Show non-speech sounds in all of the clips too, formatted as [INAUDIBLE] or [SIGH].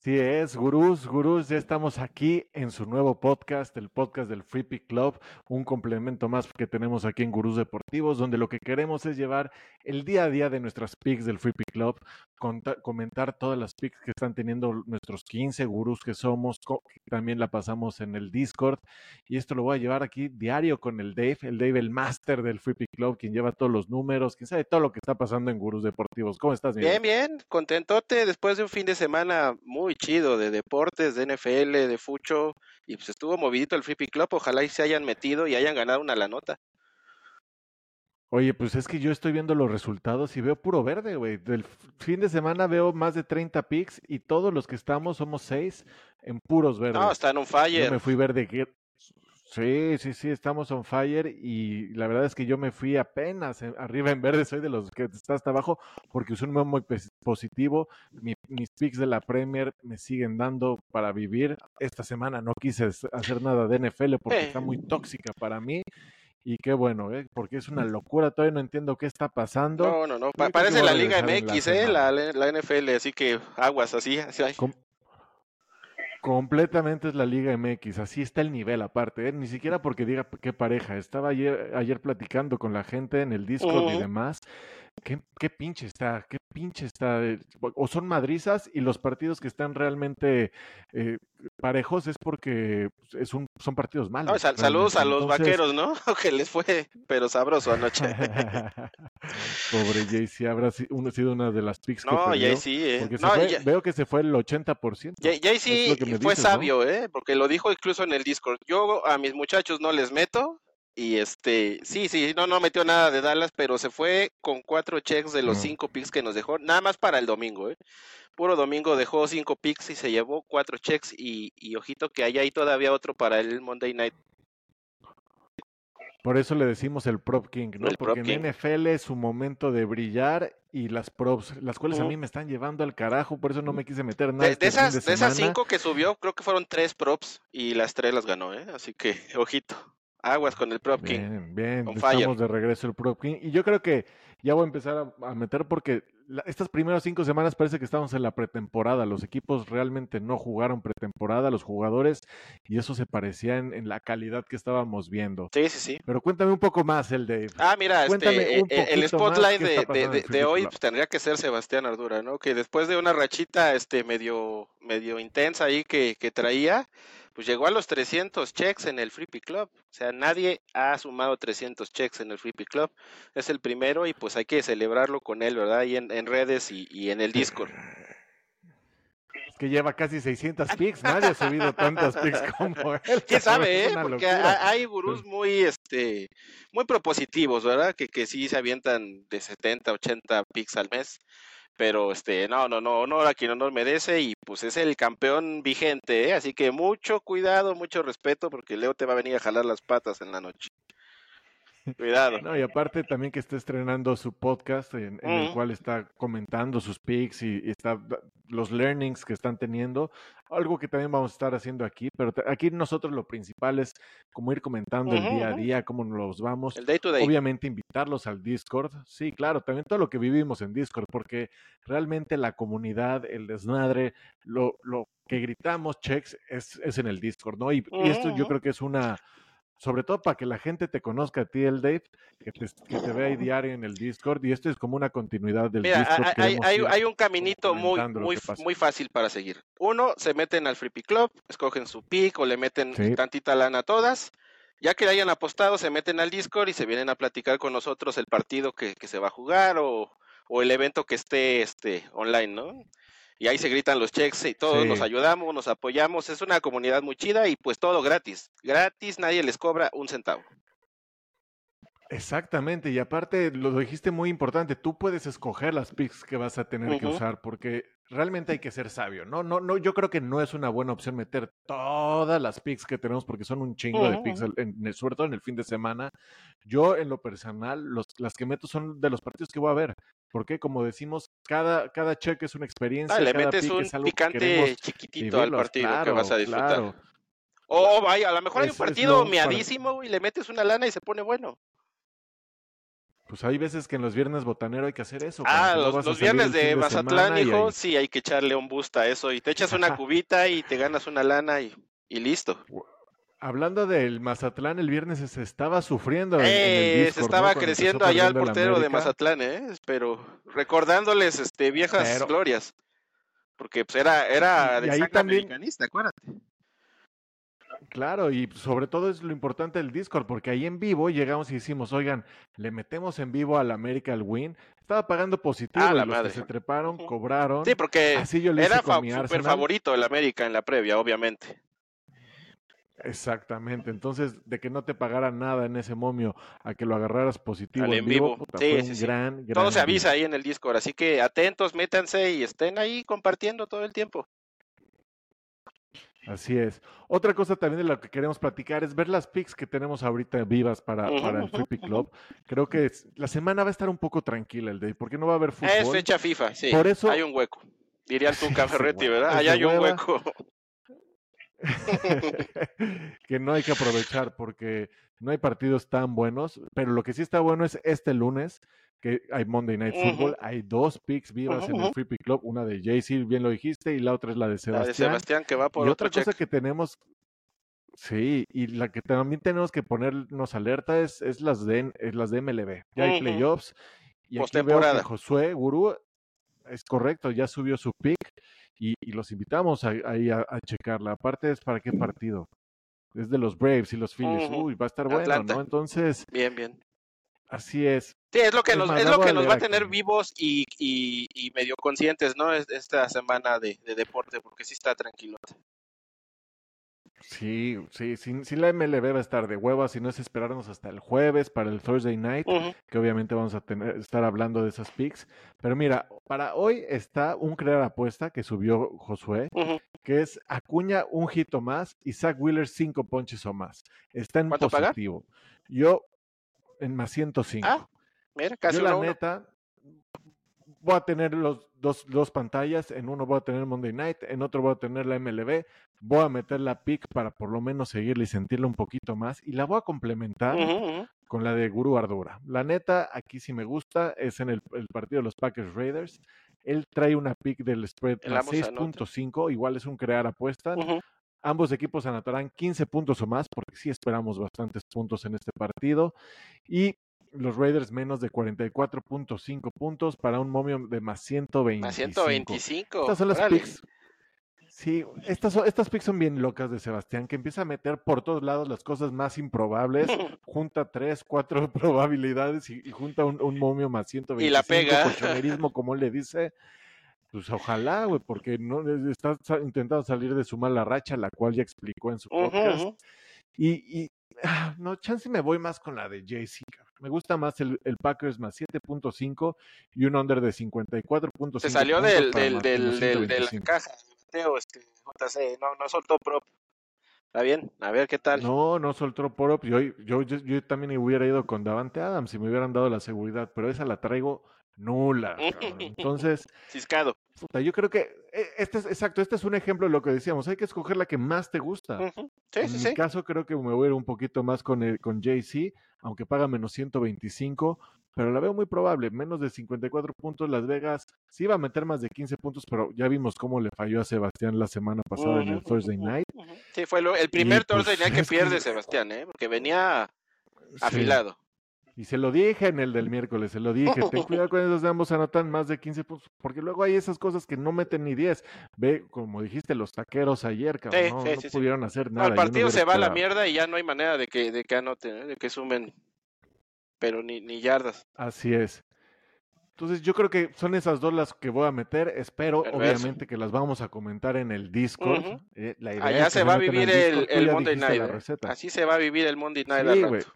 Así es, gurús, gurús, ya estamos aquí en su nuevo podcast, el podcast del Free Pick Club, un complemento más que tenemos aquí en Gurús Deportivos, donde lo que queremos es llevar el día a día de nuestras picks del Free Pick Club, comentar todas las picks que están teniendo nuestros 15 gurús que somos, también la pasamos en el Discord, y esto lo voy a llevar aquí diario con el Dave, el Dave, el máster del Free Pick Club, quien lleva todos los números, quien sabe todo lo que está pasando en Gurús Deportivos. ¿Cómo estás, Bien, bien, contentote después de un fin de semana muy chido de deportes, de NFL, de fucho, y pues estuvo movidito el Pick Club, ojalá y se hayan metido y hayan ganado una la nota. Oye, pues es que yo estoy viendo los resultados y veo puro verde, güey. Del fin de semana veo más de 30 picks y todos los que estamos somos seis en puros verdes. No, están un fire. Yo me fui verde Sí, sí, sí, estamos on fire y la verdad es que yo me fui apenas arriba en verde, soy de los que está hasta abajo porque es un momento muy positivo. mis picks de la Premier me siguen dando para vivir. Esta semana no quise hacer nada de NFL porque está muy tóxica para mí. Y qué bueno, ¿eh? porque es una locura, todavía no entiendo qué está pasando. No, no, no, parece la Liga MX, ¿eh? La, la, NFL, así que aguas, así, así hay. Completamente es la Liga MX, así está el nivel aparte, ¿eh? ni siquiera porque diga qué pareja. Estaba ayer, ayer platicando con la gente en el Discord y demás. ¿Qué, ¿Qué, pinche está? ¿Qué pinche está? O son madrizas y los partidos que están realmente eh, parejos es porque es un, son partidos malos. saludos a los vaqueros, ¿no? [LAUGHS] que les fue, pero sabroso anoche. [LAUGHS] Pobre JC, habrá sido una de las picks no, que perdió. sí, eh. veo que se fue el 80%. JC fue sabio, ¿eh? Porque lo dijo incluso en el Discord. Yo a mis muchachos no les meto, y este, sí, sí, no, no metió nada de Dallas, pero se fue con cuatro checks de los cinco picks que nos dejó, nada más para el domingo, ¿eh? Puro domingo dejó cinco picks y se llevó cuatro checks y, y ojito que hay ahí todavía otro para el Monday Night. Por eso le decimos el Prop King, ¿no? Porque en NFL es su momento de brillar y las props, las cuales a mí me están llevando al carajo, por eso no me quise meter nada. De, este esas, de esas cinco que subió, creo que fueron tres props y las tres las ganó, ¿eh? Así que, [LAUGHS] ojito. Aguas con el Prop King. Bien, bien. Estamos de regreso el Prop King. Y yo creo que ya voy a empezar a, meter porque estas primeras cinco semanas parece que estamos en la pretemporada. Los equipos realmente no jugaron pretemporada, los jugadores, y eso se parecía en, la calidad que estábamos viendo. Sí, sí, sí. Pero cuéntame un poco más, el de. Ah, mira, este, eh, el spotlight de, de, hoy pues, tendría que ser Sebastián Ardura, ¿no? Que después de una rachita este, medio, medio intensa ahí que, que traía pues llegó a los 300 checks en el Free Club. O sea, nadie ha sumado 300 checks en el Free Club. Es el primero y pues hay que celebrarlo con él, ¿verdad? Y en, redes y, en el Discord. Es que lleva casi 600 [LAUGHS] picks, nadie ha subido tantas picks como él. [LAUGHS] ¿Quién sabe, eh? Porque hay gurús muy, este, muy propositivos, ¿verdad? Que, que sí se avientan de 70, 80 picks al mes pero este, no, no, no, honor a quien honor merece y pues es el campeón vigente, ¿eh? así que mucho cuidado, mucho respeto porque Leo te va a venir a jalar las patas en la noche. Cuidado. No, y aparte también que está estrenando su podcast en, el cual está comentando sus picks y, está los learnings que están teniendo, algo que también vamos a estar haciendo aquí, pero aquí nosotros lo principal es como ir comentando el día a día, cómo nos vamos. El day to day. Obviamente invitarlos al Discord. Sí, claro, también todo lo que vivimos en Discord, porque realmente la comunidad, el desmadre, lo, lo que gritamos checks es, es en el Discord, ¿no? y esto yo creo que es una sobre todo para que la gente te conozca a ti, el Dave, que te, que te vea ahí diario en el Discord, y esto es como una continuidad del Discord. Hay, hay, hay, un caminito muy, muy, muy fácil para seguir. Uno, se meten al Free Pick Club, escogen su pick o le meten tantita lana a todas. Ya que hayan apostado, se meten al Discord y se vienen a platicar con nosotros el partido que, que se va a jugar o, o el evento que esté este, online, ¿no? Y ahí se gritan los checks y todos nos ayudamos, nos apoyamos, es una comunidad muy chida y pues todo gratis, gratis, nadie les cobra un centavo. Exactamente, y aparte lo dijiste muy importante, tú puedes escoger las picks que vas a tener que usar porque realmente hay que ser sabio. No, no, no, yo creo que no es una buena opción meter todas las picks que tenemos porque son un chingo de picks, en, sobre todo en el fin de semana. Yo en lo personal, los, las que meto son de los partidos que voy a ver, porque como decimos, cada, cada check es una experiencia. Ah, le metes un picante chiquitito al partido que vas a disfrutar. O vaya, a lo mejor hay un partido miadísimo y le metes una lana y se pone bueno. Pues hay veces que en los viernes botanero hay que hacer eso. Ah, los, viernes de Mazatlán, hijo, sí, hay que echarle un boost a eso. Y te echas una [LAUGHS] cubita y te ganas una lana y, listo. Hablando del Mazatlán, el viernes se estaba sufriendo. Eh, se estaba creciendo allá el portero de Mazatlán, ¿eh? Pero recordándoles este, viejas glorias. Porque pues, era, era de ahí también... acuérdate. Claro, y sobre todo es lo importante del Discord, porque ahí en vivo llegamos y decimos, oigan, le metemos en vivo al América el win. Estaba pagando positivo, ah, los que se treparon, cobraron. Sí, porque Así yo le era super favorito el América en la previa, obviamente. Exactamente, entonces de que no te pagara nada en ese momio a que lo agarraras positivo en vivo, sí, sí, gran, todo se avisa ahí en el Discord, así que atentos, métanse y estén ahí compartiendo todo el tiempo. Así es. Otra cosa también de lo que queremos platicar es ver las picks que tenemos ahorita vivas para, para el Free Club. Creo que la semana va a estar un poco tranquila el day, porque no va a haber fútbol. Es fecha FIFA, sí. Por eso hay un hueco. Diría tu [LAUGHS] Ferretti, ¿verdad? Allá hay un hueco. [LAUGHS] [LAUGHS] que no hay que aprovechar porque no hay partidos tan buenos, pero lo que sí está bueno es este lunes que hay Monday Night Football, hay dos picks vivas en el Free Pick Club, una de JC, bien lo dijiste, y la otra es la de Sebastián. La de Sebastián que va por y otra cosa que tenemos, sí, y la que también tenemos que ponernos alerta es, es las de es las de MLB. Ya hay playoffs y aquí veo que Josué Gurú es correcto, ya subió su pick y, los invitamos ahí a, checarla. Aparte es para qué partido. Es de los Braves y los Phillies. Uy, va a estar bueno, ¿no? Entonces. Bien, bien. Así es. Sí, es lo que nos, es lo que nos va a tener vivos y, y, medio conscientes, ¿no? Esta semana de, deporte, porque sí está tranquilo. Sí, sí, sin, la MLB va a estar de huevas, si no es esperarnos hasta el jueves para el Thursday Night, que obviamente vamos a tener, estar hablando de esas picks. Pero mira, para hoy está un crear apuesta que subió Josué, que es Acuña un hito más y Zach Wheeler cinco ponches o más. Está en positivo. Yo en más 105. Ah, mira, casi Yo, la neta, voy a tener los dos, dos pantallas. En uno voy a tener Monday Night, en otro voy a tener la MLB. Voy a meter la pick para por lo menos seguirle y sentirla un poquito más. Y la voy a complementar con la de Guru Ardura. La neta, aquí sí me gusta, es en el, partido de los Packers Raiders. Él trae una pick del spread a 6.5, igual es un crear apuesta. Ambos equipos anotarán 15 puntos o más, porque sí esperamos bastantes puntos en este partido. Y los Raiders menos de 44.5 puntos para un momio de más 125. Más 125. Estas son las picks. Sí, estas, estas picks son bien locas de Sebastián, que empieza a meter por todos lados las cosas más improbables, [LAUGHS] junta tres, cuatro [LAUGHS] probabilidades y, junta un, momio más 125. Y la pega. [LAUGHS] como le dice. Pues ojalá, güey, porque no está intentando salir de su mala racha, la cual ya explicó en su podcast. Y, y ah, no, chance me voy más con la de JC. Me gusta más el, el Packers más 7.5 y un under de 54.5. Se salió del, del, del, del, de la caja, este, JC, no, no soltó prop. Está bien, a ver qué tal. No, no soltó prop. Yo, yo, yo, yo también hubiera ido con Davante Adams si me hubieran dado la seguridad, pero esa la traigo nula. [LAUGHS] Entonces, ciscado. yo creo que e, este es exacto, este es un ejemplo de lo que decíamos, hay que escoger la que más te gusta. en mi caso creo que me voy a ir un poquito más con el, con JC, aunque paga menos 125, pero la veo muy probable, menos de 54 puntos Las Vegas sí va a meter más de 15 puntos, pero ya vimos cómo le falló a Sebastián la semana pasada en el Thursday Night. Sí, fue el primer pues, Thursday Night que pierde Sebastián, ¿eh? porque venía afilado. Y se lo dije en el del miércoles, se lo dije, ten [LAUGHS] cuidado con esos de ambos anotan más de 15 puntos, porque luego hay esas cosas que no meten ni 10. Ve, como dijiste, los taqueros ayer, cabrón, no, pudieron hacer nada. el partido se va a la mierda y ya no hay manera de que, de que anoten, ¿eh? de que sumen, pero ni, ni yardas. Así es. Entonces yo creo que son esas dos las que voy a meter. Espero, obviamente, que las vamos a comentar en el Discord. Eh, la idea Allá se va a vivir el, Monday Night. ¿eh? Así se va a vivir el Monday Night. Sí,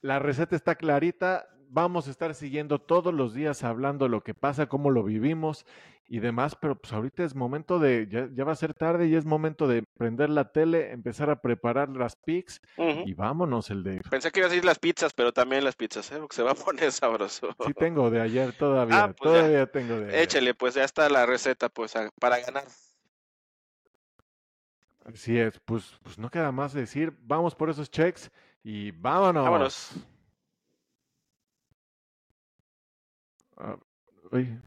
la receta está clarita. Vamos a estar siguiendo todos los días hablando lo que pasa, cómo lo vivimos y demás, pero pues ahorita es momento de, ya, va a ser tarde y es momento de prender la tele, empezar a preparar las pics y vámonos el de... Pensé que iba a decir las pizzas, pero también las pizzas, ¿eh? porque se va a poner [LAUGHS] sabroso. Sí tengo de ayer todavía, ah, pues todavía tengo de ayer. Échale, pues ya está la receta pues para ganar. Así es, pues, pues no queda más decir, vamos por esos checks y vámonos. Vámonos. Ah, oye,